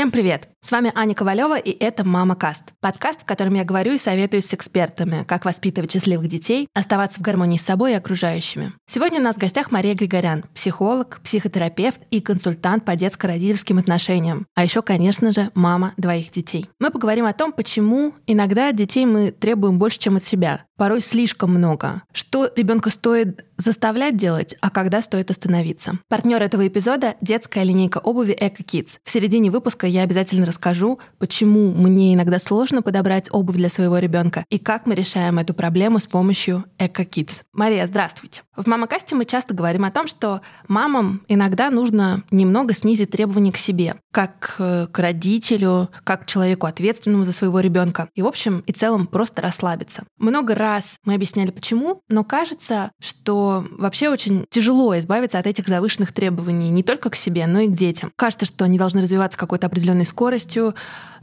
Всем привет! С вами Аня Ковалева, и это «Мама Каст» — подкаст, в котором я говорю и советую с экспертами, как воспитывать счастливых детей, оставаться в гармонии с собой и окружающими. Сегодня у нас в гостях Мария Григорян, психолог, психотерапевт и консультант по детско-родительским отношениям. А еще, конечно же, мама двоих детей. Мы поговорим о том, почему иногда детей мы требуем больше, чем от себя, порой слишком много. Что ребенка стоит заставлять делать, а когда стоит остановиться. Партнер этого эпизода — детская линейка обуви Eco Kids. В середине выпуска я обязательно расскажу, почему мне иногда сложно подобрать обувь для своего ребенка и как мы решаем эту проблему с помощью Eco Kids. Мария, здравствуйте. В Мамакасте мы часто говорим о том, что мамам иногда нужно немного снизить требования к себе, как к родителю, как к человеку ответственному за своего ребенка. И, в общем и целом, просто расслабиться. Много раз раз мы объясняли, почему, но кажется, что вообще очень тяжело избавиться от этих завышенных требований не только к себе, но и к детям. Кажется, что они должны развиваться какой-то определенной скоростью,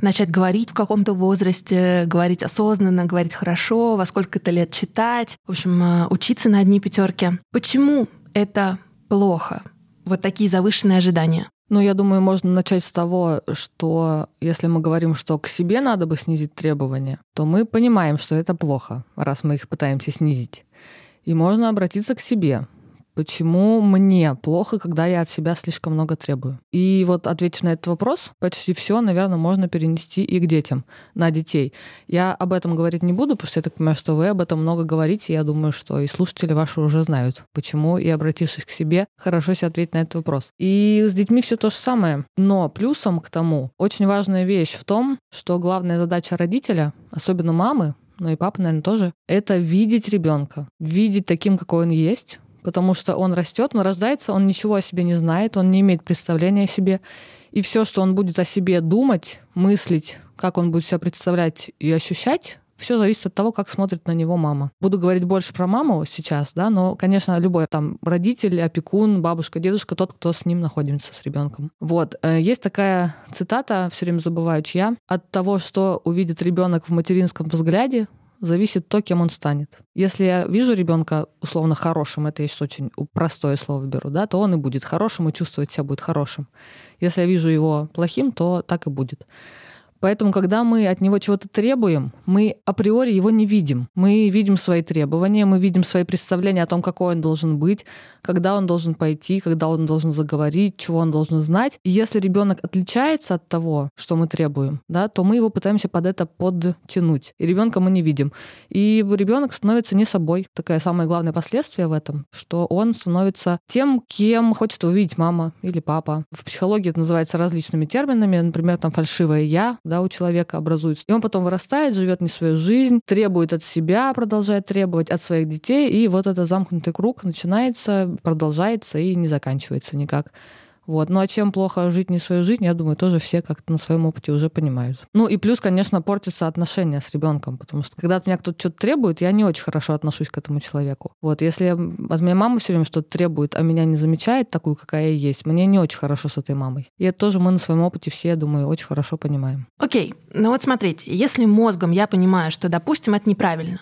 начать говорить в каком-то возрасте, говорить осознанно, говорить хорошо, во сколько-то лет читать, в общем, э, учиться на одни пятерки. Почему это плохо? Вот такие завышенные ожидания. Ну, я думаю, можно начать с того, что если мы говорим, что к себе надо бы снизить требования, то мы понимаем, что это плохо, раз мы их пытаемся снизить. И можно обратиться к себе. Почему мне плохо, когда я от себя слишком много требую? И вот ответив на этот вопрос, почти все, наверное, можно перенести и к детям, на детей. Я об этом говорить не буду, потому что я так понимаю, что вы об этом много говорите. Я думаю, что и слушатели ваши уже знают, почему, и обратившись к себе, хорошо себе ответить на этот вопрос. И с детьми все то же самое. Но плюсом к тому, очень важная вещь в том, что главная задача родителя, особенно мамы, ну и папа, наверное, тоже, это видеть ребенка, видеть таким, какой он есть, потому что он растет, но рождается, он ничего о себе не знает, он не имеет представления о себе. И все, что он будет о себе думать, мыслить, как он будет себя представлять и ощущать, все зависит от того, как смотрит на него мама. Буду говорить больше про маму сейчас, да, но, конечно, любой там родитель, опекун, бабушка, дедушка, тот, кто с ним находится, с ребенком. Вот. Э, есть такая цитата, все время забываю, чья. От того, что увидит ребенок в материнском взгляде, зависит то, кем он станет. Если я вижу ребенка условно хорошим, это я сейчас очень простое слово беру, да, то он и будет хорошим и чувствовать себя будет хорошим. Если я вижу его плохим, то так и будет. Поэтому, когда мы от него чего-то требуем, мы априори его не видим. Мы видим свои требования, мы видим свои представления о том, какой он должен быть, когда он должен пойти, когда он должен заговорить, чего он должен знать. И если ребенок отличается от того, что мы требуем, да, то мы его пытаемся под это подтянуть. И ребенка мы не видим. И ребенок становится не собой. Такое самое главное последствие в этом, что он становится тем, кем хочет увидеть мама или папа. В психологии это называется различными терминами, например, там фальшивое я, да, у человека образуется. И он потом вырастает, живет не свою жизнь, требует от себя, продолжает требовать от своих детей, и вот этот замкнутый круг начинается, продолжается и не заканчивается никак. Вот. Ну а чем плохо жить не свою жизнь, я думаю, тоже все как-то на своем опыте уже понимают. Ну и плюс, конечно, портятся отношения с ребенком, потому что когда от меня кто-то что-то требует, я не очень хорошо отношусь к этому человеку. Вот если от меня мама все время что-то требует, а меня не замечает такую, какая я есть, мне не очень хорошо с этой мамой. И это тоже мы на своем опыте все, я думаю, очень хорошо понимаем. Окей, ну вот смотрите, если мозгом я понимаю, что, допустим, это неправильно,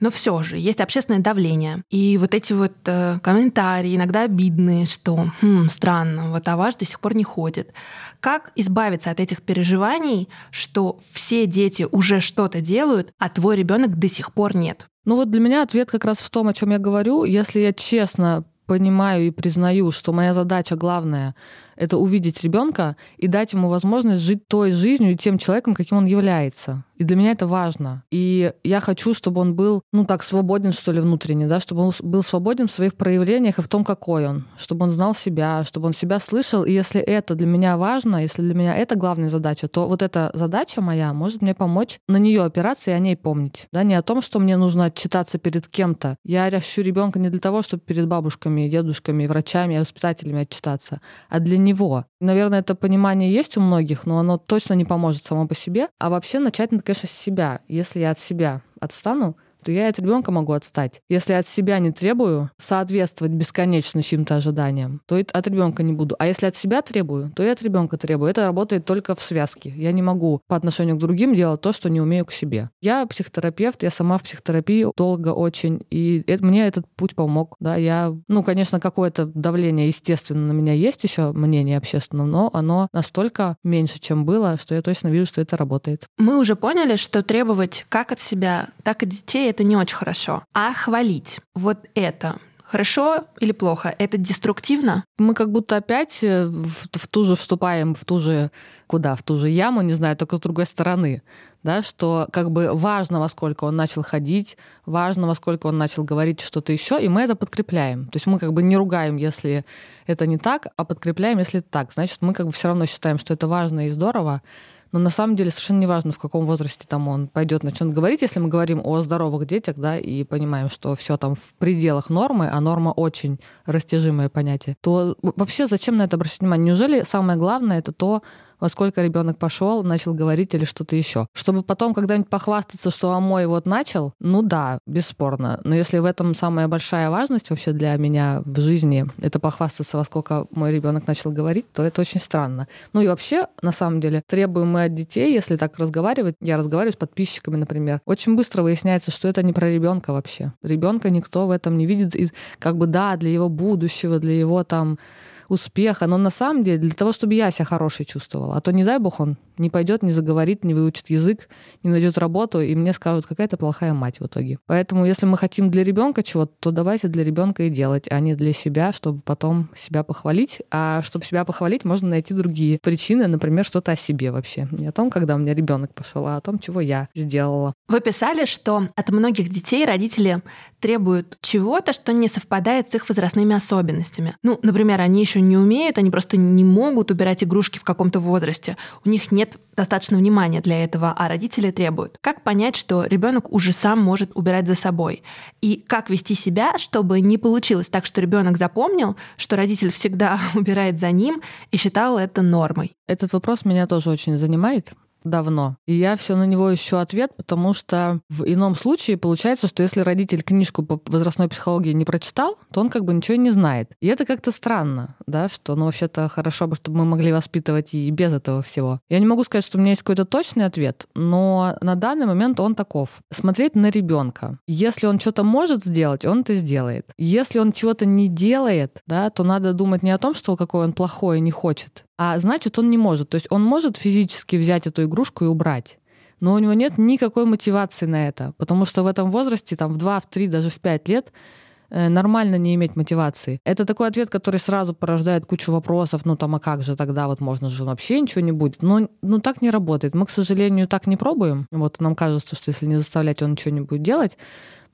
но все же есть общественное давление. И вот эти вот э, комментарии, иногда обидные, что хм, странно, вот а ваш до сих пор не ходит. Как избавиться от этих переживаний, что все дети уже что-то делают, а твой ребенок до сих пор нет? Ну вот для меня ответ как раз в том, о чем я говорю. Если я честно понимаю и признаю, что моя задача главная это увидеть ребенка и дать ему возможность жить той жизнью и тем человеком, каким он является. И для меня это важно. И я хочу, чтобы он был, ну так, свободен, что ли, внутренне, да, чтобы он был свободен в своих проявлениях и в том, какой он, чтобы он знал себя, чтобы он себя слышал. И если это для меня важно, если для меня это главная задача, то вот эта задача моя может мне помочь на нее опираться и о ней помнить. Да, не о том, что мне нужно отчитаться перед кем-то. Я ращу ребенка не для того, чтобы перед бабушками, дедушками, врачами, воспитателями отчитаться, а для него. Наверное, это понимание есть у многих, но оно точно не поможет само по себе. А вообще начать конечно, с себя. Если я от себя отстану, то я от ребенка могу отстать. Если от себя не требую соответствовать бесконечно чьим-то ожиданиям, то и от ребенка не буду. А если от себя требую, то и от ребенка требую. Это работает только в связке. Я не могу по отношению к другим делать то, что не умею к себе. Я психотерапевт, я сама в психотерапии долго очень, и это, мне этот путь помог. Да, я, ну, конечно, какое-то давление, естественно, на меня есть еще мнение общественное, но оно настолько меньше, чем было, что я точно вижу, что это работает. Мы уже поняли, что требовать как от себя, так и детей это не очень хорошо. А хвалить вот это Хорошо или плохо? Это деструктивно? Мы как будто опять э, в, в ту же вступаем, в ту же, куда, в ту же яму, не знаю, только с другой стороны. Да, что как бы важно, во сколько он начал ходить, важно, во сколько он начал говорить что-то еще, и мы это подкрепляем. То есть мы как бы не ругаем, если это не так, а подкрепляем, если это так. Значит, мы как бы все равно считаем, что это важно и здорово, но на самом деле совершенно не важно, в каком возрасте там он пойдет, начнет говорить. Если мы говорим о здоровых детях, да, и понимаем, что все там в пределах нормы, а норма очень растяжимое понятие, то вообще зачем на это обращать внимание? Неужели самое главное это то, во сколько ребенок пошел, начал говорить или что-то еще. Чтобы потом когда-нибудь похвастаться, что а мой вот начал, ну да, бесспорно. Но если в этом самая большая важность вообще для меня в жизни, это похвастаться, во сколько мой ребенок начал говорить, то это очень странно. Ну и вообще, на самом деле, требуем мы от детей, если так разговаривать, я разговариваю с подписчиками, например, очень быстро выясняется, что это не про ребенка вообще. Ребенка никто в этом не видит. И как бы да, для его будущего, для его там успеха, но на самом деле для того, чтобы я себя хорошей чувствовала. А то, не дай бог, он не пойдет, не заговорит, не выучит язык, не найдет работу, и мне скажут, какая то плохая мать в итоге. Поэтому, если мы хотим для ребенка чего-то, то давайте для ребенка и делать, а не для себя, чтобы потом себя похвалить. А чтобы себя похвалить, можно найти другие причины, например, что-то о себе вообще. Не о том, когда у меня ребенок пошел, а о том, чего я сделала. Вы писали, что от многих детей родители требуют чего-то, что не совпадает с их возрастными особенностями. Ну, например, они еще не умеют, они просто не могут убирать игрушки в каком-то возрасте. У них нет достаточно внимания для этого, а родители требуют. Как понять, что ребенок уже сам может убирать за собой? И как вести себя, чтобы не получилось так, что ребенок запомнил, что родитель всегда убирает за ним и считал это нормой? Этот вопрос меня тоже очень занимает давно. И я все на него ищу ответ, потому что в ином случае получается, что если родитель книжку по возрастной психологии не прочитал, то он как бы ничего не знает. И это как-то странно, да, что ну вообще-то хорошо бы, чтобы мы могли воспитывать и без этого всего. Я не могу сказать, что у меня есть какой-то точный ответ, но на данный момент он таков. Смотреть на ребенка. Если он что-то может сделать, он это сделает. Если он чего-то не делает, да, то надо думать не о том, что какой он плохой и не хочет, а значит, он не может. То есть он может физически взять эту игрушку и убрать. Но у него нет никакой мотивации на это. Потому что в этом возрасте, там, в 2, в 3, даже в 5 лет, э, нормально не иметь мотивации. Это такой ответ, который сразу порождает кучу вопросов. Ну там, а как же тогда? Вот можно же вообще ничего не будет. Но ну, так не работает. Мы, к сожалению, так не пробуем. Вот нам кажется, что если не заставлять, он ничего не будет делать.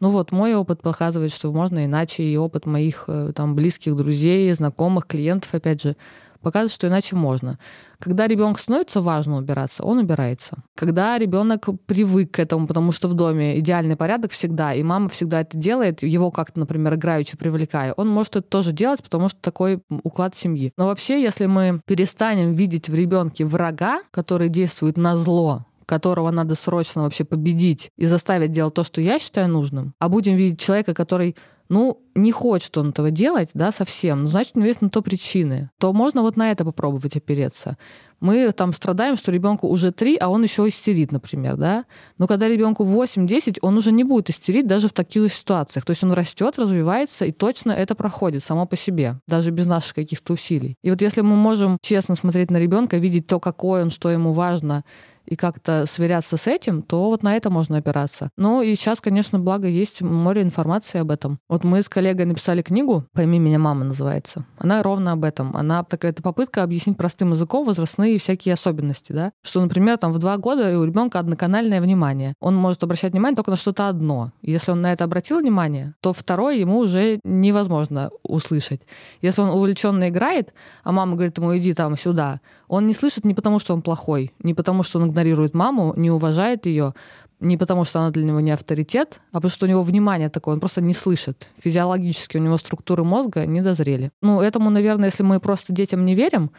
Ну вот, мой опыт показывает, что можно иначе, и опыт моих э, там близких друзей, знакомых, клиентов, опять же, показывает, что иначе можно. Когда ребенку становится важно убираться, он убирается. Когда ребенок привык к этому, потому что в доме идеальный порядок всегда, и мама всегда это делает, его как-то, например, играючи привлекая, он может это тоже делать, потому что такой уклад семьи. Но вообще, если мы перестанем видеть в ребенке врага, который действует на зло, которого надо срочно вообще победить и заставить делать то, что я считаю нужным, а будем видеть человека, который ну, не хочет он этого делать, да, совсем, ну, значит, у него есть на то причины, то можно вот на это попробовать опереться. Мы там страдаем, что ребенку уже три, а он еще истерит, например, да. Но когда ребенку 8-10, он уже не будет истерить даже в таких ситуациях. То есть он растет, развивается, и точно это проходит само по себе, даже без наших каких-то усилий. И вот если мы можем честно смотреть на ребенка, видеть то, какой он, что ему важно, и как-то сверяться с этим, то вот на это можно опираться. Ну и сейчас, конечно, благо есть море информации об этом. Вот мы с коллегой написали книгу «Пойми меня, мама» называется. Она ровно об этом. Она такая попытка объяснить простым языком возрастные всякие особенности, да. Что, например, там в два года у ребенка одноканальное внимание. Он может обращать внимание только на что-то одно. Если он на это обратил внимание, то второе ему уже невозможно услышать. Если он увлеченно играет, а мама говорит ему, иди там сюда, он не слышит не потому, что он плохой, не потому, что он игнорирует маму, не уважает ее, не потому, что она для него не авторитет, а потому что у него внимание такое, он просто не слышит. Физиологически у него структуры мозга не дозрели. Ну, этому, наверное, если мы просто детям не верим,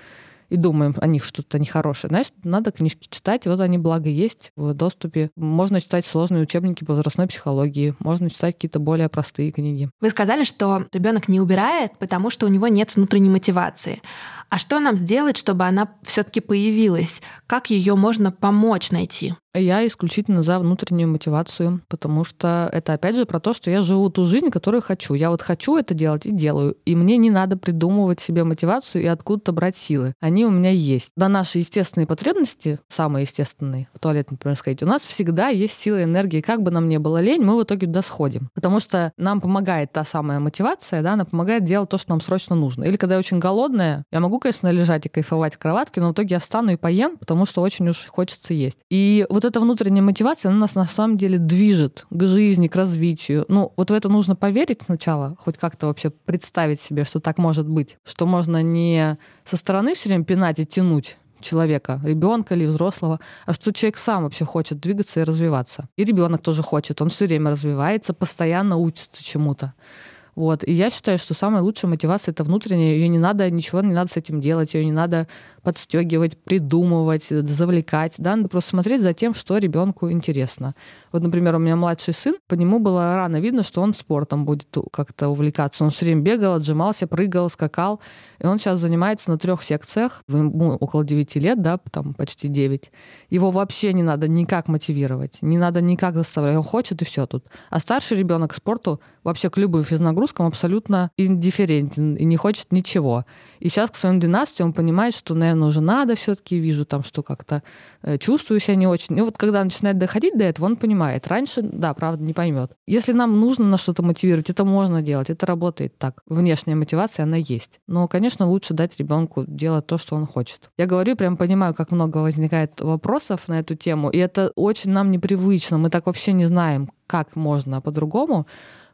и думаем о них что-то нехорошее, значит, надо книжки читать. Вот они, благо, есть в доступе. Можно читать сложные учебники по возрастной психологии, можно читать какие-то более простые книги. Вы сказали, что ребенок не убирает, потому что у него нет внутренней мотивации. А что нам сделать, чтобы она все-таки появилась? Как ее можно помочь найти? Я исключительно за внутреннюю мотивацию, потому что это опять же про то, что я живу ту жизнь, которую хочу. Я вот хочу это делать и делаю. И мне не надо придумывать себе мотивацию и откуда-то брать силы. Они у меня есть. На наши естественные потребности, самые естественные, в туалет, например, сказать, у нас всегда есть сила и энергия. Как бы нам ни было лень, мы в итоге туда сходим. Потому что нам помогает та самая мотивация, да, она помогает делать то, что нам срочно нужно. Или когда я очень голодная, я могу, конечно, лежать и кайфовать в кроватке, но в итоге я встану и поем, потому что очень уж хочется есть. И вот вот эта внутренняя мотивация, она нас на самом деле движет к жизни, к развитию. Ну, вот в это нужно поверить сначала, хоть как-то вообще представить себе, что так может быть, что можно не со стороны все время пинать и тянуть, человека, ребенка или взрослого, а что человек сам вообще хочет двигаться и развиваться. И ребенок тоже хочет, он все время развивается, постоянно учится чему-то. Вот. И я считаю, что самая лучшая мотивация это внутренняя. Ее не надо, ничего не надо с этим делать, ее не надо подстегивать, придумывать, завлекать. Да? Просто смотреть за тем, что ребенку интересно. Вот, например, у меня младший сын, по нему было рано видно, что он спортом будет как-то увлекаться. Он все время бегал, отжимался, прыгал, скакал. И он сейчас занимается на трех секциях. Ему около 9 лет, да, там почти 9. Его вообще не надо никак мотивировать, не надо никак заставлять. Он хочет, и все тут. А старший ребенок к спорту вообще к любым физнагрузкам абсолютно индифферентен и не хочет ничего. И сейчас к своим 12 он понимает, что, наверное, уже надо все-таки, вижу там, что как-то э, чувствую себя не очень. И вот когда начинает доходить до этого, он понимает. Раньше, да, правда, не поймет. Если нам нужно на что-то мотивировать, это можно делать, это работает так. Внешняя мотивация, она есть. Но, конечно, лучше дать ребенку делать то, что он хочет. Я говорю, прям понимаю, как много возникает вопросов на эту тему, и это очень нам непривычно. Мы так вообще не знаем, как можно по-другому.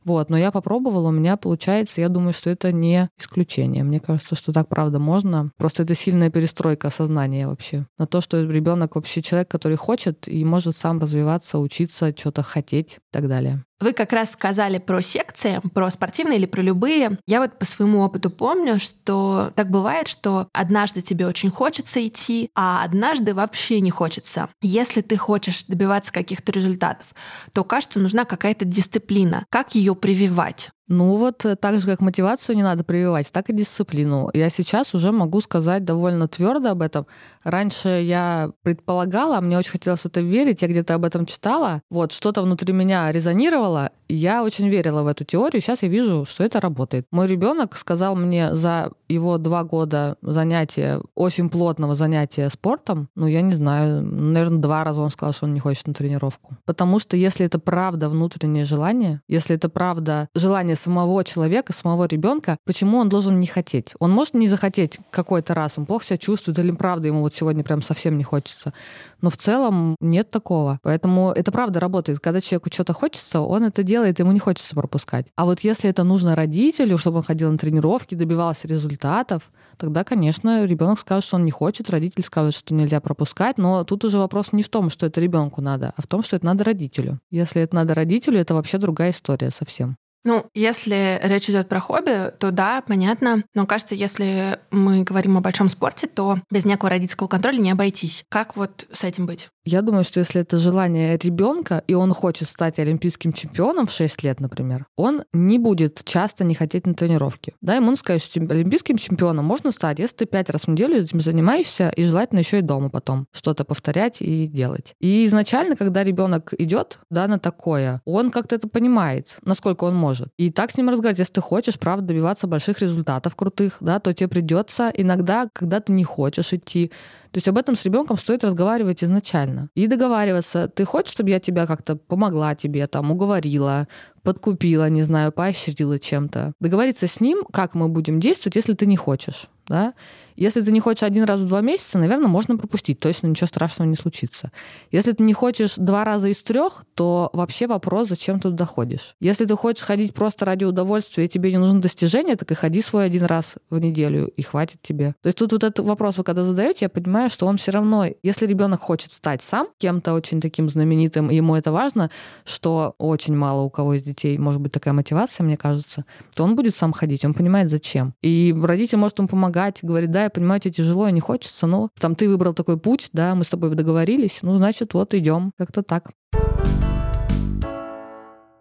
Вот, но я попробовала, у меня получается, я думаю, что это не исключение. Мне кажется, что так правда можно. Просто это сильная перестройка сознания вообще. На то, что ребенок вообще человек, который хочет и может сам развиваться, учиться, что-то хотеть и так далее. Вы как раз сказали про секции, про спортивные или про любые. Я вот по своему опыту помню, что так бывает, что однажды тебе очень хочется идти, а однажды вообще не хочется. Если ты хочешь добиваться каких-то результатов, то, кажется, нужна какая-то дисциплина. Как ее прививать? Ну вот э, так же, как мотивацию не надо прививать, так и дисциплину. Я сейчас уже могу сказать довольно твердо об этом. Раньше я предполагала, мне очень хотелось это верить, я где-то об этом читала. Вот что-то внутри меня резонировало, я очень верила в эту теорию. Сейчас я вижу, что это работает. Мой ребенок сказал мне за его два года занятия, очень плотного занятия спортом, ну, я не знаю, наверное, два раза он сказал, что он не хочет на тренировку. Потому что если это правда внутреннее желание, если это правда желание самого человека, самого ребенка, почему он должен не хотеть? Он может не захотеть какой-то раз, он плохо себя чувствует, или правда ему вот сегодня прям совсем не хочется. Но в целом нет такого. Поэтому это правда работает. Когда человеку что-то хочется, он это делает, ему не хочется пропускать. А вот если это нужно родителю, чтобы он ходил на тренировки, добивался результатов, тогда, конечно, ребенок скажет, что он не хочет, родитель скажет, что нельзя пропускать. Но тут уже вопрос не в том, что это ребенку надо, а в том, что это надо родителю. Если это надо родителю, это вообще другая история совсем. Ну, если речь идет про хобби, то да, понятно. Но кажется, если мы говорим о большом спорте, то без некого родительского контроля не обойтись. Как вот с этим быть? Я думаю, что если это желание ребенка, и он хочет стать олимпийским чемпионом в 6 лет, например, он не будет часто не хотеть на тренировки. Да, ему нужно сказать, что олимпийским чемпионом можно стать, если ты пять раз в неделю этим занимаешься, и желательно еще и дома потом что-то повторять и делать. И изначально, когда ребенок идет да, на такое, он как-то это понимает, насколько он может. И так с ним разговаривать, если ты хочешь, правда, добиваться больших результатов крутых, да, то тебе придется иногда, когда ты не хочешь идти, то есть об этом с ребенком стоит разговаривать изначально. И договариваться, ты хочешь, чтобы я тебя как-то помогла тебе, там, уговорила, подкупила, не знаю, поощрила чем-то. Договориться с ним, как мы будем действовать, если ты не хочешь. Да? Если ты не хочешь один раз в два месяца, наверное, можно пропустить, точно ничего страшного не случится. Если ты не хочешь два раза из трех, то вообще вопрос, зачем ты туда ходишь. Если ты хочешь ходить просто ради удовольствия, и тебе не нужно достижения, так и ходи свой один раз в неделю, и хватит тебе. То есть тут вот этот вопрос вы когда задаете, я понимаю, что он все равно, если ребенок хочет стать сам кем-то очень таким знаменитым, ему это важно, что очень мало у кого из детей может быть такая мотивация, мне кажется, то он будет сам ходить, он понимает, зачем. И родитель может ему помогать, говорить, да, я понимаю, тебе тяжело и не хочется, но там ты выбрал такой путь, да, мы с тобой договорились, ну, значит, вот идем, как-то так.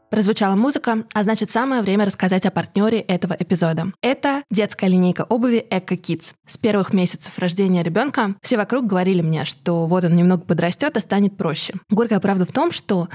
Прозвучала музыка, а значит самое время рассказать о партнере этого эпизода. Это детская линейка обуви Eco Kids. С первых месяцев рождения ребенка все вокруг говорили мне, что вот он немного подрастет и станет проще. Горькая правда в том, что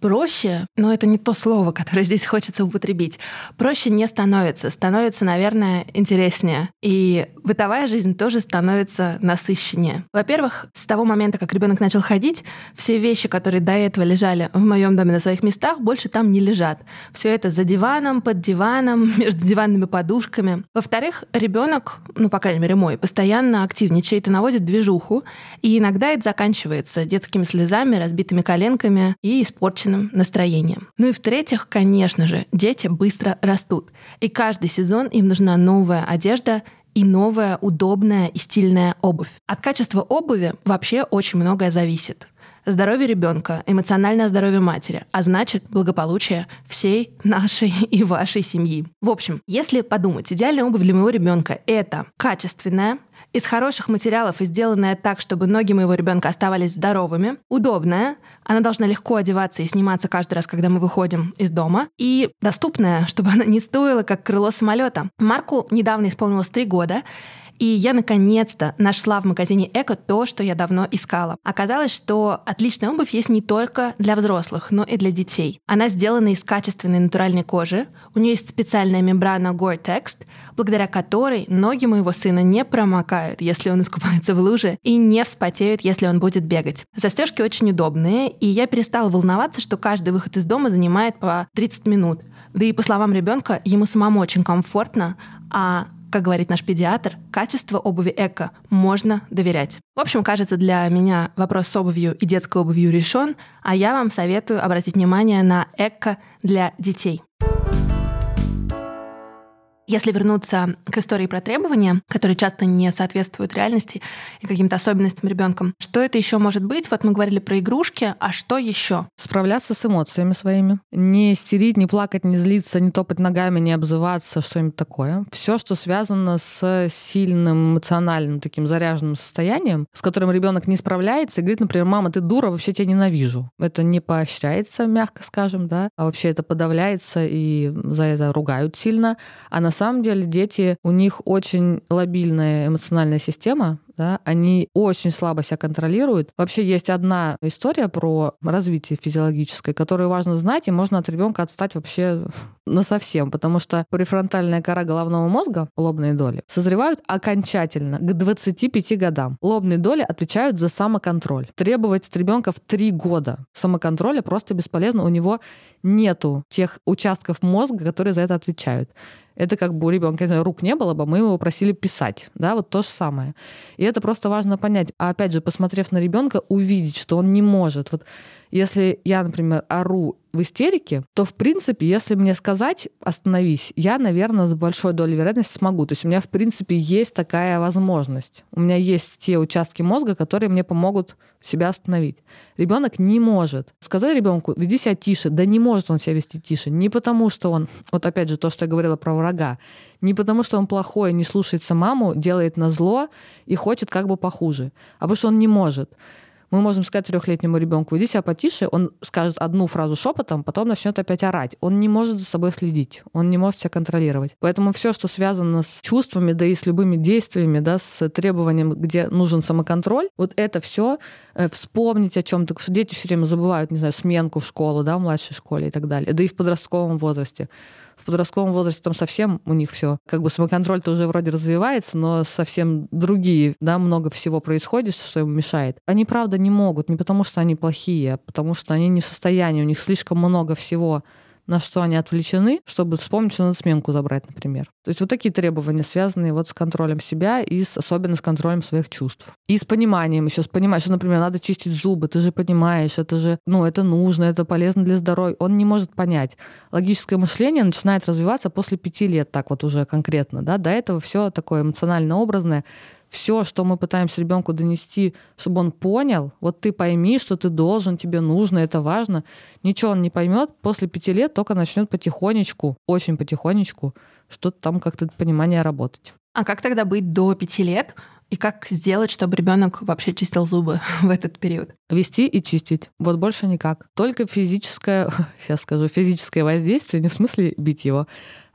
проще, но это не то слово, которое здесь хочется употребить. Проще не становится. Становится, наверное, интереснее. И бытовая жизнь тоже становится насыщеннее. Во-первых, с того момента, как ребенок начал ходить, все вещи, которые до этого лежали в моем доме на своих местах, больше там не лежат. Все это за диваном, под диваном, между диванными подушками. Во-вторых, ребенок, ну, по крайней мере, мой, постоянно активничает и наводит движуху. И иногда это заканчивается детскими слезами, разбитыми коленками и испорченным испорченным настроением. Ну и в-третьих, конечно же, дети быстро растут. И каждый сезон им нужна новая одежда и новая удобная и стильная обувь. От качества обуви вообще очень многое зависит. Здоровье ребенка, эмоциональное здоровье матери, а значит благополучие всей нашей и вашей семьи. В общем, если подумать, идеальная обувь для моего ребенка это качественная, из хороших материалов и сделанная так, чтобы ноги моего ребенка оставались здоровыми, удобная, она должна легко одеваться и сниматься каждый раз, когда мы выходим из дома, и доступная, чтобы она не стоила, как крыло самолета. Марку недавно исполнилось три года, и я наконец-то нашла в магазине Эко то, что я давно искала. Оказалось, что отличная обувь есть не только для взрослых, но и для детей. Она сделана из качественной натуральной кожи. У нее есть специальная мембрана Gore-Tex, благодаря которой ноги моего сына не промокают, если он искупается в луже, и не вспотеют, если он будет бегать. Застежки очень удобные, и я перестала волноваться, что каждый выход из дома занимает по 30 минут. Да и по словам ребенка, ему самому очень комфортно, а как говорит наш педиатр, качество обуви эко можно доверять. В общем, кажется, для меня вопрос с обувью и детской обувью решен, а я вам советую обратить внимание на эко для детей. Если вернуться к истории про требования, которые часто не соответствуют реальности и каким-то особенностям ребенка, что это еще может быть? Вот мы говорили про игрушки, а что еще? Справляться с эмоциями своими. Не истерить, не плакать, не злиться, не топать ногами, не обзываться, что-нибудь такое. Все, что связано с сильным эмоциональным таким заряженным состоянием, с которым ребенок не справляется и говорит, например, мама, ты дура, вообще тебя ненавижу. Это не поощряется, мягко скажем, да, а вообще это подавляется и за это ругают сильно. А на самом деле дети, у них очень лобильная эмоциональная система, да, они очень слабо себя контролируют. Вообще есть одна история про развитие физиологическое, которую важно знать, и можно от ребенка отстать вообще на совсем, потому что префронтальная кора головного мозга, лобные доли, созревают окончательно к 25 годам. Лобные доли отвечают за самоконтроль. Требовать от ребенка в 3 года самоконтроля просто бесполезно. У него нету тех участков мозга, которые за это отвечают. Это как бы у ребенка, не знаю, рук не было бы, мы его просили писать. Да, вот то же самое. И это просто важно понять. А опять же, посмотрев на ребенка, увидеть, что он не может. Вот если я, например, ору в истерике, то, в принципе, если мне сказать «остановись», я, наверное, с большой долей вероятности смогу. То есть у меня, в принципе, есть такая возможность. У меня есть те участки мозга, которые мне помогут себя остановить. Ребенок не может. Сказать ребенку, веди себя тише. Да не может он себя вести тише. Не потому, что он, вот опять же, то, что я говорила про врага, не потому, что он плохой, не слушается маму, делает на зло и хочет как бы похуже, а потому что он не может. Мы можем сказать трехлетнему ребенку, иди себя потише, он скажет одну фразу шепотом, потом начнет опять орать. Он не может за собой следить, он не может себя контролировать. Поэтому все, что связано с чувствами, да и с любыми действиями, да, с требованием, где нужен самоконтроль, вот это все э, вспомнить о чем-то, дети все время забывают, не знаю, сменку в школу, да, в младшей школе и так далее, да и в подростковом возрасте в подростковом возрасте там совсем у них все, как бы самоконтроль-то уже вроде развивается, но совсем другие, да, много всего происходит, что им мешает. Они, правда, не могут, не потому что они плохие, а потому что они не в состоянии, у них слишком много всего на что они отвлечены, чтобы вспомнить, что надо сменку забрать, например. То есть вот такие требования, связанные вот с контролем себя и с, особенно с контролем своих чувств. И с пониманием еще, с пониманием, что, например, надо чистить зубы, ты же понимаешь, это же, ну, это нужно, это полезно для здоровья. Он не может понять. Логическое мышление начинает развиваться после пяти лет, так вот уже конкретно, да, до этого все такое эмоционально-образное, все, что мы пытаемся ребенку донести, чтобы он понял, вот ты пойми, что ты должен, тебе нужно, это важно. Ничего он не поймет, после пяти лет только начнет потихонечку, очень потихонечку, что-то там как-то понимание работать. А как тогда быть до пяти лет? И как сделать, чтобы ребенок вообще чистил зубы в этот период? Вести и чистить. Вот больше никак. Только физическое, сейчас скажу, физическое воздействие, не в смысле бить его,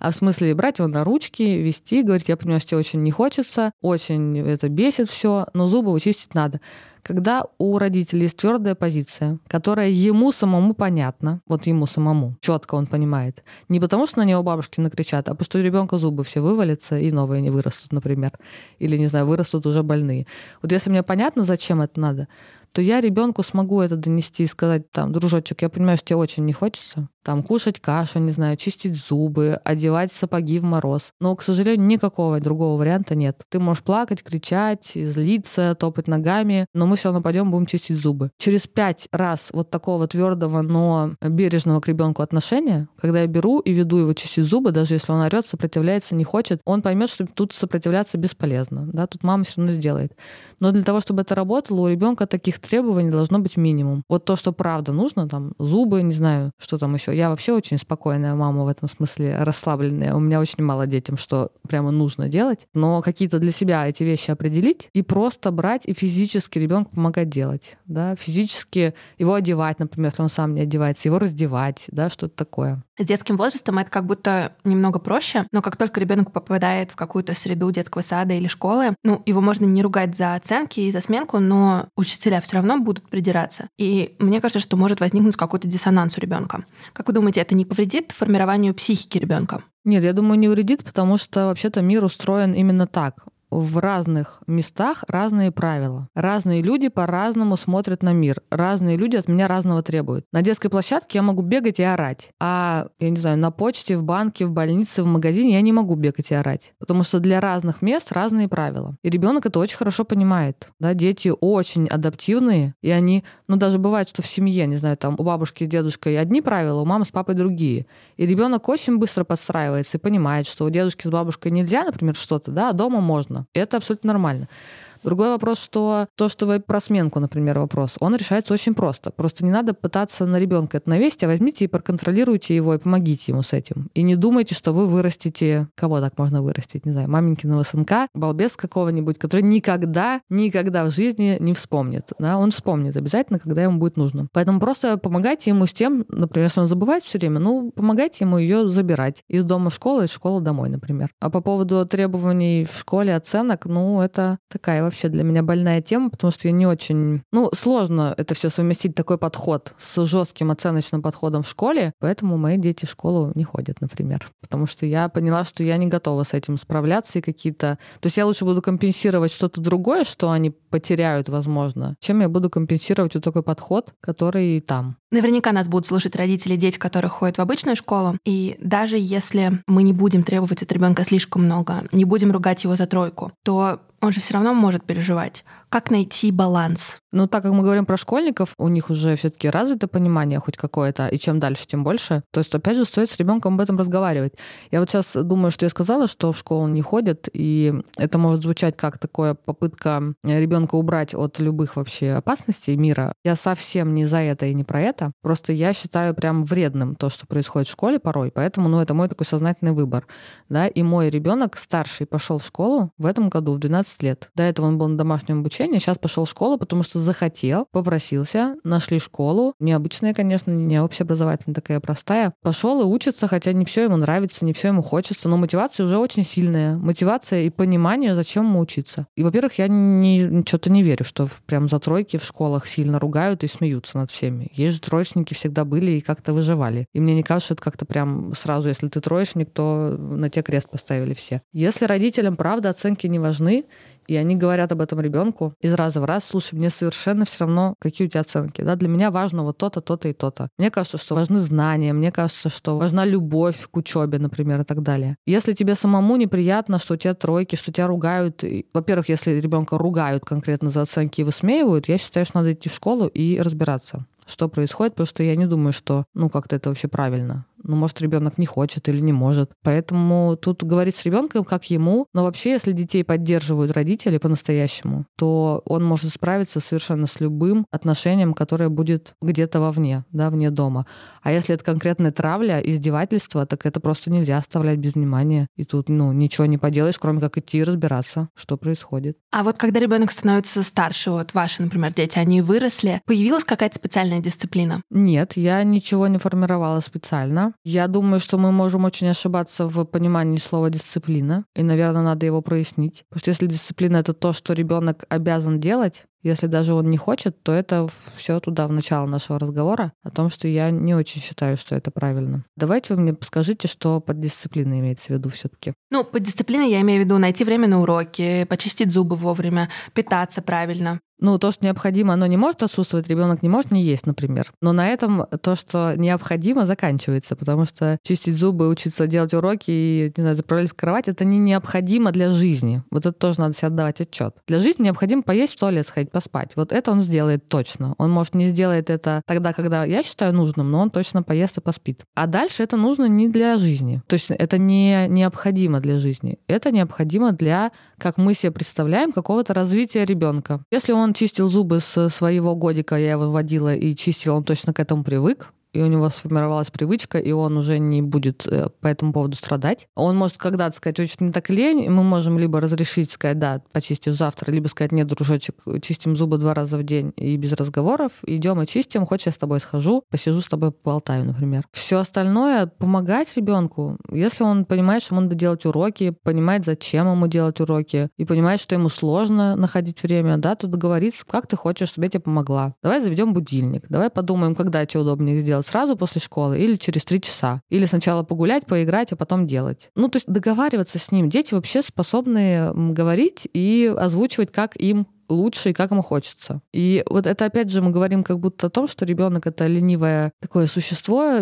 а в смысле брать его на ручки, вести, говорить, я понимаю, что тебе очень не хочется, очень это бесит все, но зубы чистить надо. Когда у родителей есть твердая позиция, которая ему самому понятна, вот ему самому, четко он понимает, не потому что на него бабушки накричат, а потому что у ребенка зубы все вывалятся и новые не вырастут, например, или, не знаю, вырастут уже больные. Вот если мне понятно, зачем это надо, то я ребенку смогу это донести и сказать, там, дружочек, я понимаю, что тебе очень не хочется, там, кушать кашу, не знаю, чистить зубы, одевать сапоги в мороз. Но, к сожалению, никакого другого варианта нет. Ты можешь плакать, кричать, злиться, топать ногами, но мы все равно пойдем будем чистить зубы. Через пять раз вот такого твердого, но бережного к ребенку отношения, когда я беру и веду его чистить зубы, даже если он орет, сопротивляется, не хочет, он поймет, что тут сопротивляться бесполезно. Да, тут мама все равно сделает. Но для того, чтобы это работало, у ребенка таких требований должно быть минимум. Вот то, что правда нужно, там, зубы, не знаю, что там еще. Я вообще очень спокойная мама в этом смысле, расслабленная. У меня очень мало детям, что прямо нужно делать. Но какие-то для себя эти вещи определить и просто брать и физически ребенку помогать делать. Да? Физически его одевать, например, если он сам не одевается, его раздевать, да, что-то такое. С детским возрастом это как будто немного проще, но как только ребенок попадает в какую-то среду детского сада или школы, ну, его можно не ругать за оценки и за сменку, но учителя все равно будут придираться. И мне кажется, что может возникнуть какой-то диссонанс у ребенка. Как вы думаете, это не повредит формированию психики ребенка? Нет, я думаю, не вредит, потому что вообще-то мир устроен именно так в разных местах разные правила. Разные люди по-разному смотрят на мир. Разные люди от меня разного требуют. На детской площадке я могу бегать и орать. А, я не знаю, на почте, в банке, в больнице, в магазине я не могу бегать и орать. Потому что для разных мест разные правила. И ребенок это очень хорошо понимает. Да, дети очень адаптивные, и они, ну даже бывает, что в семье, не знаю, там у бабушки с дедушкой одни правила, у мамы с папой другие. И ребенок очень быстро подстраивается и понимает, что у дедушки с бабушкой нельзя, например, что-то, да, а дома можно. Это абсолютно нормально. Другой вопрос, что то, что вы про сменку, например, вопрос, он решается очень просто. Просто не надо пытаться на ребенка это навесить, а возьмите и проконтролируйте его и помогите ему с этим. И не думайте, что вы вырастите... Кого так можно вырастить? Не знаю, маменькиного сынка, балбес какого-нибудь, который никогда, никогда в жизни не вспомнит. Да? Он вспомнит обязательно, когда ему будет нужно. Поэтому просто помогайте ему с тем, например, если он забывает все время, ну, помогайте ему ее забирать из дома в школу, из школы домой, например. А по поводу требований в школе оценок, ну, это такая вообще для меня больная тема, потому что я не очень... Ну, сложно это все совместить, такой подход с жестким оценочным подходом в школе, поэтому мои дети в школу не ходят, например. Потому что я поняла, что я не готова с этим справляться и какие-то... То есть я лучше буду компенсировать что-то другое, что они потеряют, возможно, чем я буду компенсировать вот такой подход, который там. Наверняка нас будут слушать родители, дети, которые ходят в обычную школу. И даже если мы не будем требовать от ребенка слишком много, не будем ругать его за тройку, то он же все равно может переживать. Как найти баланс? Ну, так как мы говорим про школьников, у них уже все-таки развито понимание хоть какое-то, и чем дальше, тем больше. То есть, опять же, стоит с ребенком об этом разговаривать. Я вот сейчас думаю, что я сказала, что в школу не ходят, и это может звучать как такая попытка ребенка убрать от любых вообще опасностей мира. Я совсем не за это и не про это. Просто я считаю прям вредным то, что происходит в школе порой, поэтому, ну, это мой такой сознательный выбор. Да, и мой ребенок старший пошел в школу в этом году в 12 лет. До этого он был на домашнем обучении, обучения, сейчас пошел в школу, потому что захотел, попросился, нашли школу. Необычная, конечно, не общеобразовательная, такая простая. Пошел и учится, хотя не все ему нравится, не все ему хочется, но мотивация уже очень сильная. Мотивация и понимание, зачем ему учиться. И, во-первых, я не, что-то не верю, что прям за тройки в школах сильно ругают и смеются над всеми. Есть же троечники всегда были и как-то выживали. И мне не кажется, что это как-то прям сразу, если ты троечник, то на те крест поставили все. Если родителям, правда, оценки не важны, и они говорят об этом ребенку из раза в раз, слушай, мне совершенно все равно, какие у тебя оценки. Да? Для меня важно вот то-то, то-то и то-то. Мне кажется, что важны знания, мне кажется, что важна любовь к учебе, например, и так далее. Если тебе самому неприятно, что у тебя тройки, что тебя ругают, во-первых, если ребенка ругают конкретно за оценки и высмеивают, я считаю, что надо идти в школу и разбираться что происходит, потому что я не думаю, что, ну, как-то это вообще правильно. Ну, может, ребенок не хочет или не может. Поэтому тут говорить с ребенком как ему. Но вообще, если детей поддерживают родители по-настоящему, то он может справиться совершенно с любым отношением, которое будет где-то вовне, да, вне дома. А если это конкретная травля, издевательство, так это просто нельзя оставлять без внимания. И тут, ну, ничего не поделаешь, кроме как идти и разбираться, что происходит. А вот когда ребенок становится старше, вот ваши, например, дети, они выросли, появилась какая-то специальная дисциплина? Нет, я ничего не формировала специально. Я думаю, что мы можем очень ошибаться в понимании слова дисциплина, и, наверное, надо его прояснить. Потому что если дисциплина это то, что ребенок обязан делать, если даже он не хочет, то это все туда в начало нашего разговора о том, что я не очень считаю, что это правильно. Давайте вы мне скажите, что под дисциплиной имеется в виду все-таки. Ну, под дисциплиной я имею в виду найти время на уроки, почистить зубы вовремя, питаться правильно. Ну, то, что необходимо, оно не может отсутствовать, ребенок не может не есть, например. Но на этом то, что необходимо, заканчивается, потому что чистить зубы, учиться делать уроки и, не знаю, заправлять в кровать, это не необходимо для жизни. Вот это тоже надо себе отдавать отчет. Для жизни необходимо поесть в туалет, сходить поспать. Вот это он сделает точно. Он, может, не сделает это тогда, когда я считаю нужным, но он точно поест и поспит. А дальше это нужно не для жизни. То есть это не необходимо для жизни. Это необходимо для, как мы себе представляем, какого-то развития ребенка. Если он чистил зубы с своего годика, я его водила и чистила, он точно к этому привык и у него сформировалась привычка, и он уже не будет э, по этому поводу страдать. Он может когда-то сказать, очень мне так лень, и мы можем либо разрешить сказать, да, почистишь завтра, либо сказать, нет, дружочек, чистим зубы два раза в день и без разговоров, идем и чистим, хочешь, я с тобой схожу, посижу с тобой, поболтаю, например. Все остальное помогать ребенку, если он понимает, что ему надо делать уроки, понимает, зачем ему делать уроки, и понимает, что ему сложно находить время, да, то договориться, как ты хочешь, чтобы я тебе помогла. Давай заведем будильник, давай подумаем, когда тебе удобнее сделать делать сразу после школы или через три часа. Или сначала погулять, поиграть, а потом делать. Ну, то есть договариваться с ним. Дети вообще способны говорить и озвучивать, как им лучше и как ему хочется. И вот это опять же мы говорим как будто о том, что ребенок это ленивое такое существо,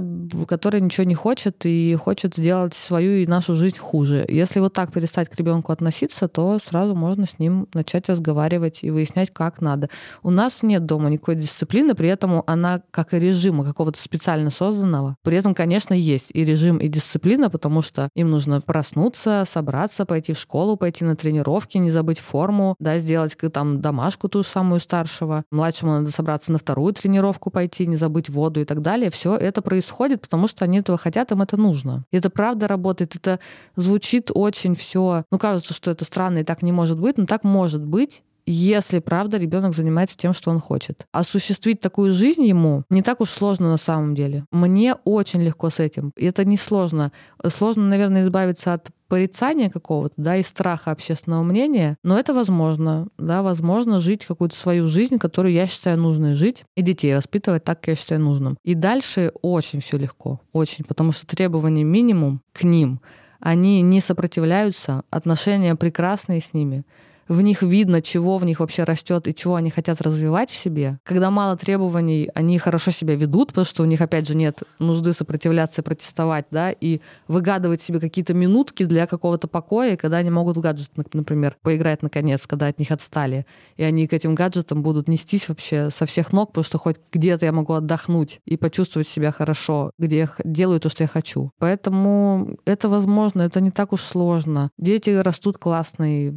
которое ничего не хочет и хочет сделать свою и нашу жизнь хуже. Если вот так перестать к ребенку относиться, то сразу можно с ним начать разговаривать и выяснять, как надо. У нас нет дома никакой дисциплины, при этом она как и режима какого-то специально созданного. При этом, конечно, есть и режим, и дисциплина, потому что им нужно проснуться, собраться, пойти в школу, пойти на тренировки, не забыть форму, да, сделать там домашку ту же самую старшего, младшему надо собраться на вторую тренировку пойти, не забыть воду и так далее. Все это происходит, потому что они этого хотят, им это нужно. И это правда работает, это звучит очень все. Ну, кажется, что это странно и так не может быть, но так может быть, если, правда, ребенок занимается тем, что он хочет. Осуществить такую жизнь ему не так уж сложно на самом деле. Мне очень легко с этим. И это не сложно. Сложно, наверное, избавиться от порицания какого-то, да, и страха общественного мнения, но это возможно, да, возможно жить какую-то свою жизнь, которую я считаю нужной жить, и детей воспитывать так, как я считаю нужным. И дальше очень все легко, очень, потому что требования минимум к ним, они не сопротивляются, отношения прекрасные с ними, в них видно, чего в них вообще растет и чего они хотят развивать в себе. Когда мало требований, они хорошо себя ведут, потому что у них, опять же, нет нужды сопротивляться и протестовать, да, и выгадывать себе какие-то минутки для какого-то покоя, когда они могут в гаджет, например, поиграть наконец, когда от них отстали. И они к этим гаджетам будут нестись вообще со всех ног, потому что хоть где-то я могу отдохнуть и почувствовать себя хорошо, где я делаю то, что я хочу. Поэтому это возможно, это не так уж сложно. Дети растут классные,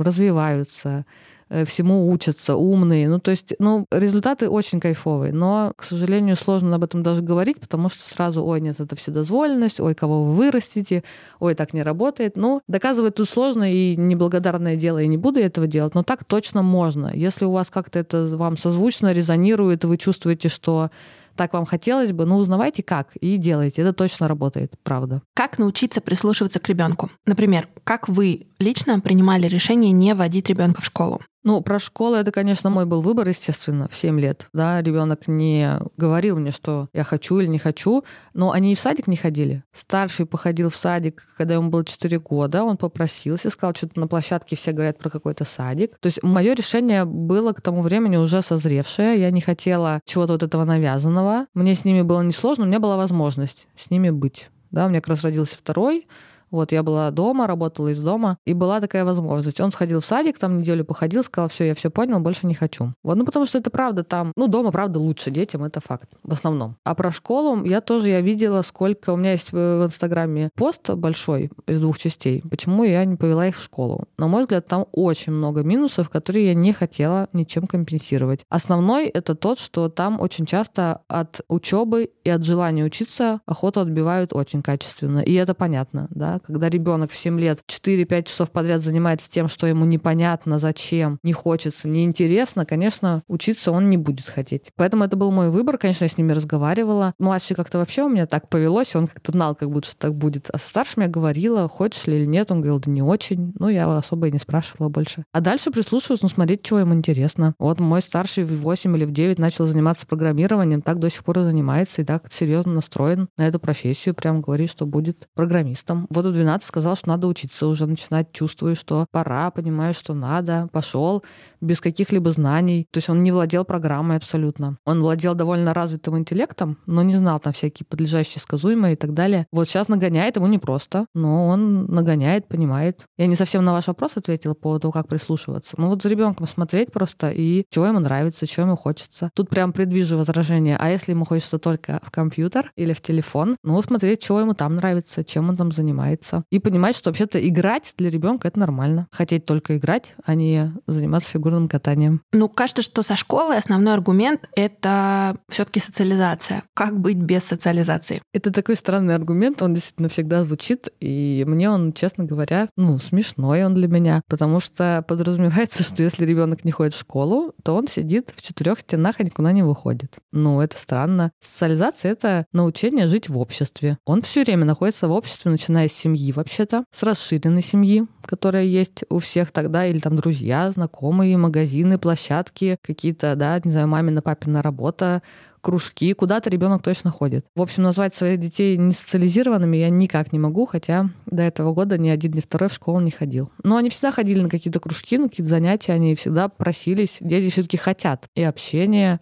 развиваются, э, всему учатся, умные. Ну, то есть, ну, результаты очень кайфовые, но, к сожалению, сложно об этом даже говорить, потому что сразу, ой, нет, это вседозволенность, ой, кого вы вырастите, ой, так не работает. Ну, доказывать тут сложно и неблагодарное дело, и не буду этого делать, но так точно можно. Если у вас как-то это вам созвучно, резонирует, и вы чувствуете, что так вам хотелось бы, ну узнавайте как и делайте. Это точно работает, правда. Как научиться прислушиваться к ребенку? Например, как вы лично принимали решение не водить ребенка в школу? Ну, про школу это, конечно, мой был выбор, естественно, в 7 лет. Да, ребенок не говорил мне, что я хочу или не хочу, но они и в садик не ходили. Старший походил в садик, когда ему было 4 года, он попросился, сказал, что-то на площадке все говорят про какой-то садик. То есть мое решение было к тому времени уже созревшее, я не хотела чего-то вот этого навязанного. Мне с ними было несложно, у меня была возможность с ними быть. Да, у меня как раз родился второй, Вот я была дома, работала из дома, и была такая возможность. Он сходил в садик, там неделю походил, сказал, все, я все понял, больше не хочу. Вот, ну потому что это правда там, ну дома правда лучше детям, это факт в основном. А про школу я тоже я видела, сколько у меня есть в Инстаграме пост большой из двух частей. Почему я не повела их в школу? На мой взгляд, там очень много минусов, которые я не хотела ничем компенсировать. Основной это тот, что там очень часто от учебы и от желания учиться охоту отбивают очень качественно. И это понятно, да. Когда ребенок в 7 лет 4-5 часов подряд занимается тем, что ему непонятно, зачем, не хочется, неинтересно, конечно, учиться он не будет хотеть. Поэтому это был мой выбор. Конечно, я с ними разговаривала. Младший как-то вообще у меня так повелось, он как-то знал, как будто что так будет. А старшим я говорила, хочешь ли или нет. Он говорил, да не очень. Ну, я особо и не спрашивала больше. А дальше прислушиваюсь, ну, смотреть, чего ему интересно. Вот мой старший в 8 или в 9 начал заниматься программированием, так до сих пор и занимается, и так серьезно настроен на эту профессию. Прям говорит, что будет программистом. Вот в 12 сказал, что надо учиться уже начинать, чувствую, что пора, понимаю, что надо. Пошел без каких-либо знаний. То есть он не владел программой абсолютно. Он владел довольно развитым интеллектом, но не знал там всякие подлежащие сказуемые и так далее. Вот сейчас нагоняет, ему непросто, но он нагоняет, понимает. Я не совсем на ваш вопрос ответила по поводу, как прислушиваться. Ну вот за ребенком смотреть просто и чего ему нравится, чего ему хочется. Тут прям предвижу возражение. А если ему хочется только в компьютер или в телефон, ну смотреть, чего ему там нравится, чем он там занимается. И понимать, что вообще-то играть для ребенка это нормально. Хотеть только играть, а не заниматься фигурным катанием. Ну, кажется, что со школы основной аргумент — это все таки социализация. Как быть без социализации? Это такой странный аргумент, он действительно всегда звучит, и мне он, честно говоря, ну, смешной он для меня, потому что подразумевается, что если ребенок не ходит в школу, то он сидит в четырех стенах и никуда не выходит. Ну, это странно. Социализация — это научение жить в обществе. Он все время находится в обществе, начиная с семьи вообще-то, с расширенной семьи, которая есть у всех тогда, или там друзья, знакомые, магазины, площадки, какие-то, да, не знаю, мамина, папина работа, кружки, куда-то ребенок точно ходит. В общем, назвать своих детей не социализированными я никак не могу, хотя до этого года ни один, ни второй в школу не ходил. Но они всегда ходили на какие-то кружки, на какие-то занятия, они всегда просились. Дети все-таки хотят и общения,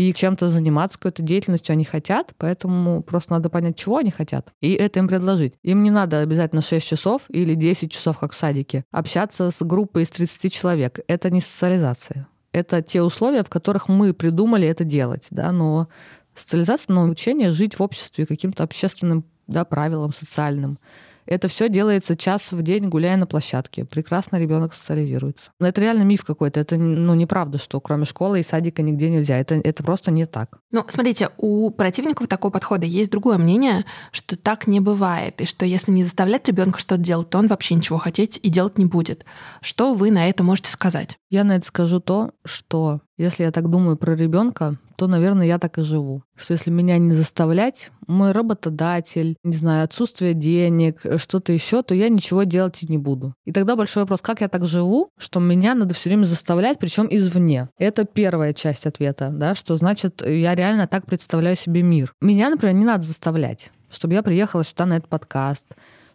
и чем-то заниматься, какой-то деятельностью они хотят, поэтому просто надо понять, чего они хотят, и это им предложить. Им не надо обязательно 6 часов или 10 часов, как в садике, общаться с группой из 30 человек. Это не социализация это те условия, в которых мы придумали это делать, да, но социализация, научение жить в обществе каким-то общественным да, правилам социальным. Это все делается час в день, гуляя на площадке. Прекрасно ребенок социализируется. Но это реально миф какой-то. Это ну, неправда, что кроме школы и садика нигде нельзя. Это, это просто не так. Ну, смотрите, у противников такого подхода есть другое мнение, что так не бывает, и что если не заставлять ребенка что-то делать, то он вообще ничего хотеть и делать не будет. Что вы на это можете сказать? Я на это скажу то, что если я так думаю про ребенка, то, наверное, я так и живу. Что если меня не заставлять, мой работодатель, не знаю, отсутствие денег, что-то еще, то я ничего делать и не буду. И тогда большой вопрос, как я так живу, что меня надо все время заставлять, причем извне. Это первая часть ответа, да, что значит, я реально так представляю себе мир. Меня, например, не надо заставлять, чтобы я приехала сюда на этот подкаст,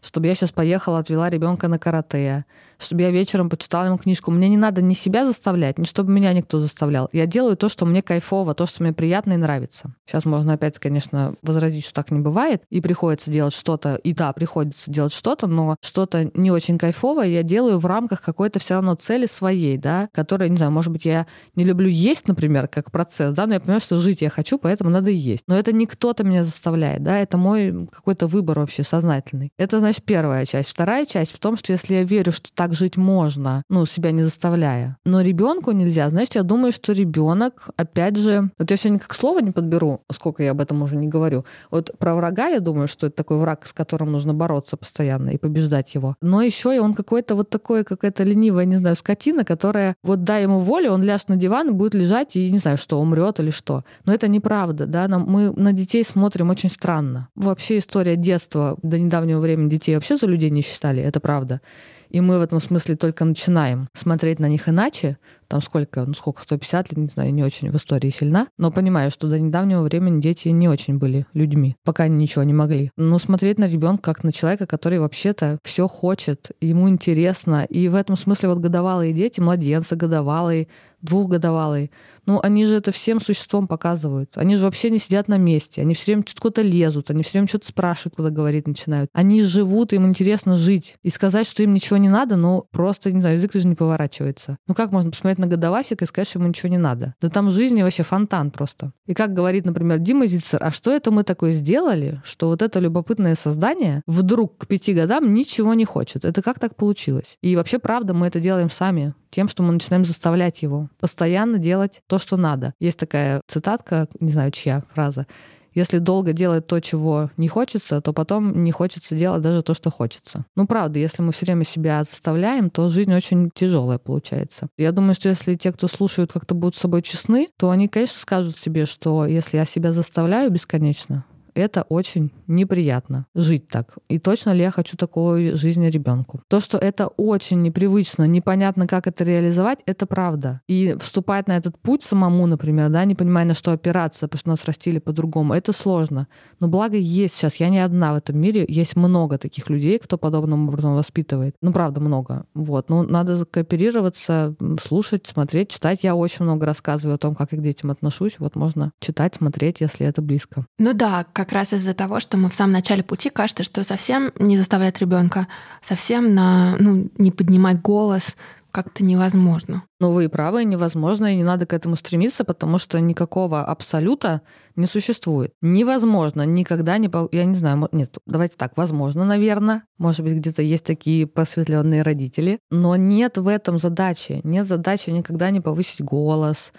чтобы я сейчас поехала, отвела ребенка на карате, чтобы я вечером почитала ему книжку. Мне не надо ни себя заставлять, ни чтобы меня никто заставлял. Я делаю то, что мне кайфово, то, что мне приятно и нравится. Сейчас можно опять, конечно, возразить, что так не бывает, и приходится делать что-то, и да, приходится делать что-то, но что-то не очень кайфовое я делаю в рамках какой-то все равно цели своей, да, которая, не знаю, может быть, я не люблю есть, например, как процесс, да, но я понимаю, что жить я хочу, поэтому надо есть. Но это не кто-то меня заставляет, да, это мой какой-то выбор вообще сознательный. Это, значит, первая часть. Вторая часть в том, что если я верю, что так жить можно, ну, себя не заставляя. Но ребенку нельзя. Значит, я думаю, что ребенок, опять же, вот я сегодня как слово не подберу, сколько я об этом уже не говорю. Вот про врага я думаю, что это такой враг, с которым нужно бороться постоянно и побеждать его. Но еще и он какой-то вот такой, какая-то ленивая, не знаю, скотина, которая вот дай ему волю, он ляжет на диван и будет лежать и не знаю, что, умрет или что. Но это неправда, да, нам, мы на детей смотрим очень странно. Вообще история детства до недавнего времени детей вообще за людей не считали, это правда. И мы в этом смысле только начинаем смотреть на них иначе, там сколько, ну сколько, 150 лет, не знаю, не очень в истории сильна, но понимаю, что до недавнего времени дети не очень были людьми, пока они ничего не могли. Но смотреть на ребенка как на человека, который вообще-то все хочет, ему интересно, и в этом смысле вот годовалые дети, младенцы годовалые, двухгодовалые, ну, они же это всем существом показывают. Они же вообще не сидят на месте. Они все время куда-то лезут, они все время что-то спрашивают, куда говорить начинают. Они живут, им интересно жить. И сказать, что им ничего не надо, ну, просто, не знаю, язык же не поворачивается. Ну, как можно посмотреть на годовасика и сказать, что ему ничего не надо? Да там в жизни вообще фонтан просто. И как говорит, например, Дима Зицер, а что это мы такое сделали, что вот это любопытное создание вдруг к пяти годам ничего не хочет? Это как так получилось? И вообще, правда, мы это делаем сами тем, что мы начинаем заставлять его постоянно делать то, что надо. Есть такая цитатка, не знаю, чья фраза. Если долго делать то, чего не хочется, то потом не хочется делать даже то, что хочется. Ну, правда, если мы все время себя заставляем, то жизнь очень тяжелая получается. Я думаю, что если те, кто слушают, как-то будут с собой честны, то они, конечно, скажут себе, что если я себя заставляю бесконечно, это очень неприятно жить так. И точно ли я хочу такой жизни ребенку? То, что это очень непривычно, непонятно, как это реализовать, это правда. И вступать на этот путь самому, например, да, не понимая, на что опираться, потому что нас растили по-другому, это сложно. Но благо есть сейчас, я не одна в этом мире, есть много таких людей, кто подобным образом воспитывает. Ну, правда, много. Вот. Ну, надо кооперироваться, слушать, смотреть, читать. Я очень много рассказываю о том, как я к детям отношусь. Вот можно читать, смотреть, если это близко. Ну да, как как раз из-за того, что мы в самом начале пути кажется, что совсем не заставлять ребенка, совсем на, ну, не поднимать голос, как-то невозможно. Ну, вы и правы, невозможно, и не надо к этому стремиться, потому что никакого абсолюта не существует. Невозможно, никогда не... Я не знаю, нет, давайте так, возможно, наверное, может быть, где-то есть такие посветленные родители, но нет в этом задачи. Нет задачи никогда не повысить голос,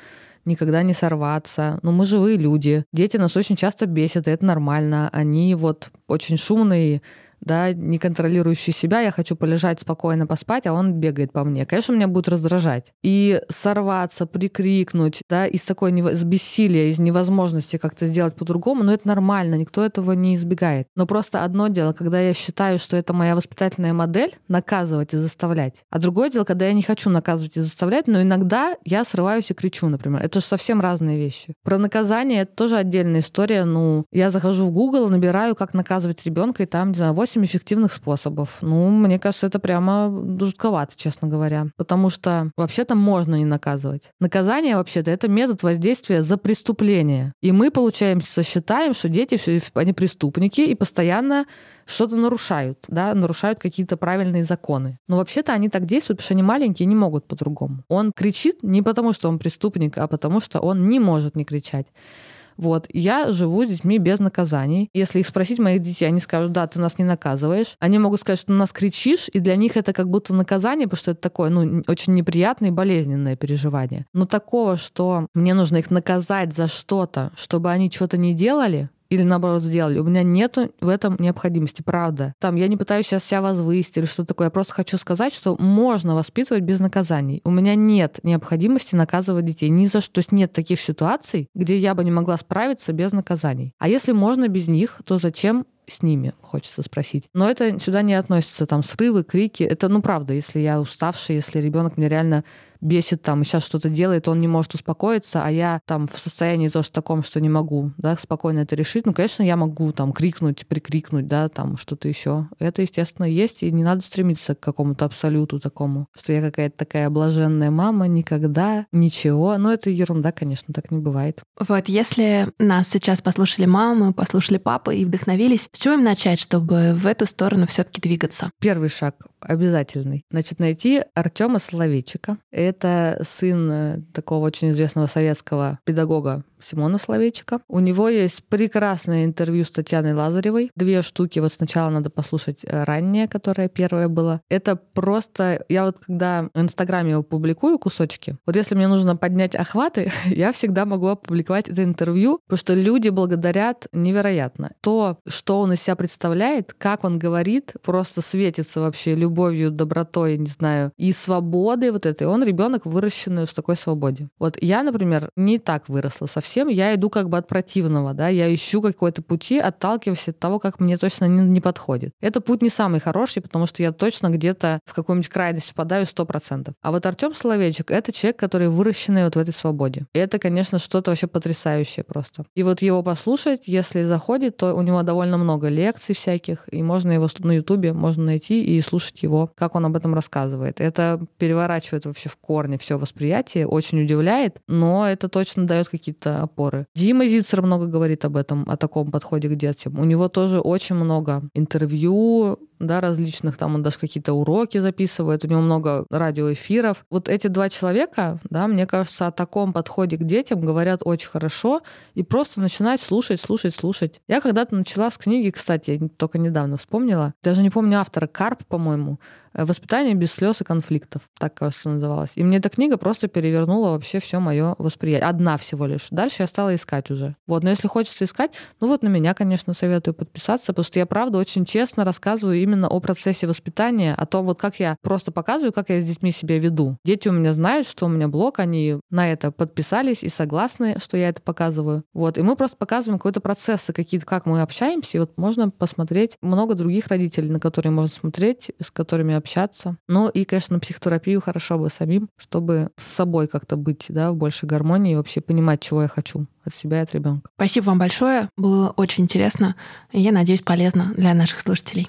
никогда не сорваться. Ну, мы живые люди. Дети нас очень часто бесят, и это нормально. Они вот очень шумные, да, не контролирующий себя, я хочу полежать спокойно, поспать, а он бегает по мне. Конечно, меня будет раздражать. И сорваться, прикрикнуть, да, из такой из бессилия, из невозможности как-то сделать по-другому, но это нормально, никто этого не избегает. Но просто одно дело, когда я считаю, что это моя воспитательная модель, наказывать и заставлять. А другое дело, когда я не хочу наказывать и заставлять, но иногда я срываюсь и кричу, например. Это же совсем разные вещи. Про наказание это тоже отдельная история. Ну, я захожу в Google, набираю, как наказывать ребенка, и там, не знаю, 8 эффективных способов. Ну, мне кажется, это прямо жутковато, честно говоря. Потому что вообще-то можно не наказывать. Наказание вообще-то это метод воздействия за преступление. И мы, получаемся, считаем, что дети они преступники и постоянно что-то нарушают, да, нарушают какие-то правильные законы. Но вообще-то они так действуют, потому что они маленькие не могут по-другому. Он кричит не потому, что он преступник, а потому, что он не может не кричать. Вот. Я живу с детьми без наказаний. Если их спросить моих детей, они скажут, да, ты нас не наказываешь. Они могут сказать, что нас кричишь, и для них это как будто наказание, потому что это такое, ну, очень неприятное и болезненное переживание. Но такого, что мне нужно их наказать за что-то, чтобы они что-то не делали, или наоборот сделали. У меня нету в этом необходимости, правда. Там я не пытаюсь сейчас себя возвысить или что такое. Я просто хочу сказать, что можно воспитывать без наказаний. У меня нет необходимости наказывать детей. Ни за что. То есть нет таких ситуаций, где я бы не могла справиться без наказаний. А если можно без них, то зачем с ними, хочется спросить. Но это сюда не относится, там, срывы, крики. Это, ну, правда, если я уставший, если ребенок меня реально бесит, там, сейчас что-то делает, он не может успокоиться, а я там в состоянии тоже таком, что не могу, да, спокойно это решить, ну, конечно, я могу там крикнуть, прикрикнуть, да, там что-то еще. Это, естественно, есть, и не надо стремиться к какому-то абсолюту такому, что я какая-то такая блаженная мама, никогда, ничего. Но это ерунда, конечно, так не бывает. Вот, если нас сейчас послушали мамы, послушали папы и вдохновились, с чего им начать, чтобы в эту сторону все-таки двигаться? Первый шаг обязательный. Значит, найти Артема Соловейчика. Это сын э, такого очень известного советского педагога Симона Словечика. У него есть прекрасное интервью с Татьяной Лазаревой. Две штуки. Вот сначала надо послушать э, раннее, которое первое было. Это просто... Я вот когда в Инстаграме его публикую кусочки, вот если мне нужно поднять охваты, я всегда могу опубликовать это интервью, потому что люди благодарят невероятно. То, что он из себя представляет, как он говорит, просто светится вообще любовью, добротой, не знаю, и свободой вот этой. Он ребенок, выращенный в такой свободе. Вот я, например, не так выросла совсем совсем, я иду как бы от противного, да, я ищу какой-то пути, отталкиваясь от того, как мне точно не, не подходит. Это путь не самый хороший, потому что я точно где-то в какую-нибудь крайность впадаю сто процентов. А вот Артем Соловейчик — это человек, который выращенный вот в этой свободе. И это, конечно, что-то вообще потрясающее просто. И вот его послушать, если заходит, то у него довольно много лекций всяких, и можно его на Ютубе можно найти и слушать его, как он об этом рассказывает. Это переворачивает вообще в корне все восприятие, очень удивляет, но это точно дает какие-то опоры. Дима Зицер много говорит об этом, о таком подходе к детям. У него тоже очень много интервью, да, различных, там он даже какие-то уроки записывает, у него много радиоэфиров. Вот эти два человека, да, мне кажется, о таком подходе к детям говорят очень хорошо, и просто начинать слушать, слушать, слушать. Я когда-то начала с книги, кстати, только недавно вспомнила, даже не помню автора, Карп, по-моему, Э, «Воспитание без слез и конфликтов», так, кажется, называлась. И мне эта книга просто перевернула вообще все мое восприятие. Одна всего лишь. Дальше я стала искать уже. Вот, но если хочется искать, ну вот на меня, конечно, советую подписаться, потому что я, правда, очень честно рассказываю именно о процессе воспитания, о том, вот как я просто показываю, как я с детьми себя веду. Дети у меня знают, что у меня блог, они на это подписались и согласны, что я это показываю. Вот, и мы просто показываем какой-то процесс, какие-то, как мы общаемся, и вот можно посмотреть много других родителей, на которые можно смотреть, с которыми общаться. Ну и, конечно, психотерапию хорошо бы самим, чтобы с собой как-то быть да, в большей гармонии и вообще понимать, чего я хочу от себя и от ребенка. Спасибо вам большое. Было очень интересно. И я надеюсь, полезно для наших слушателей.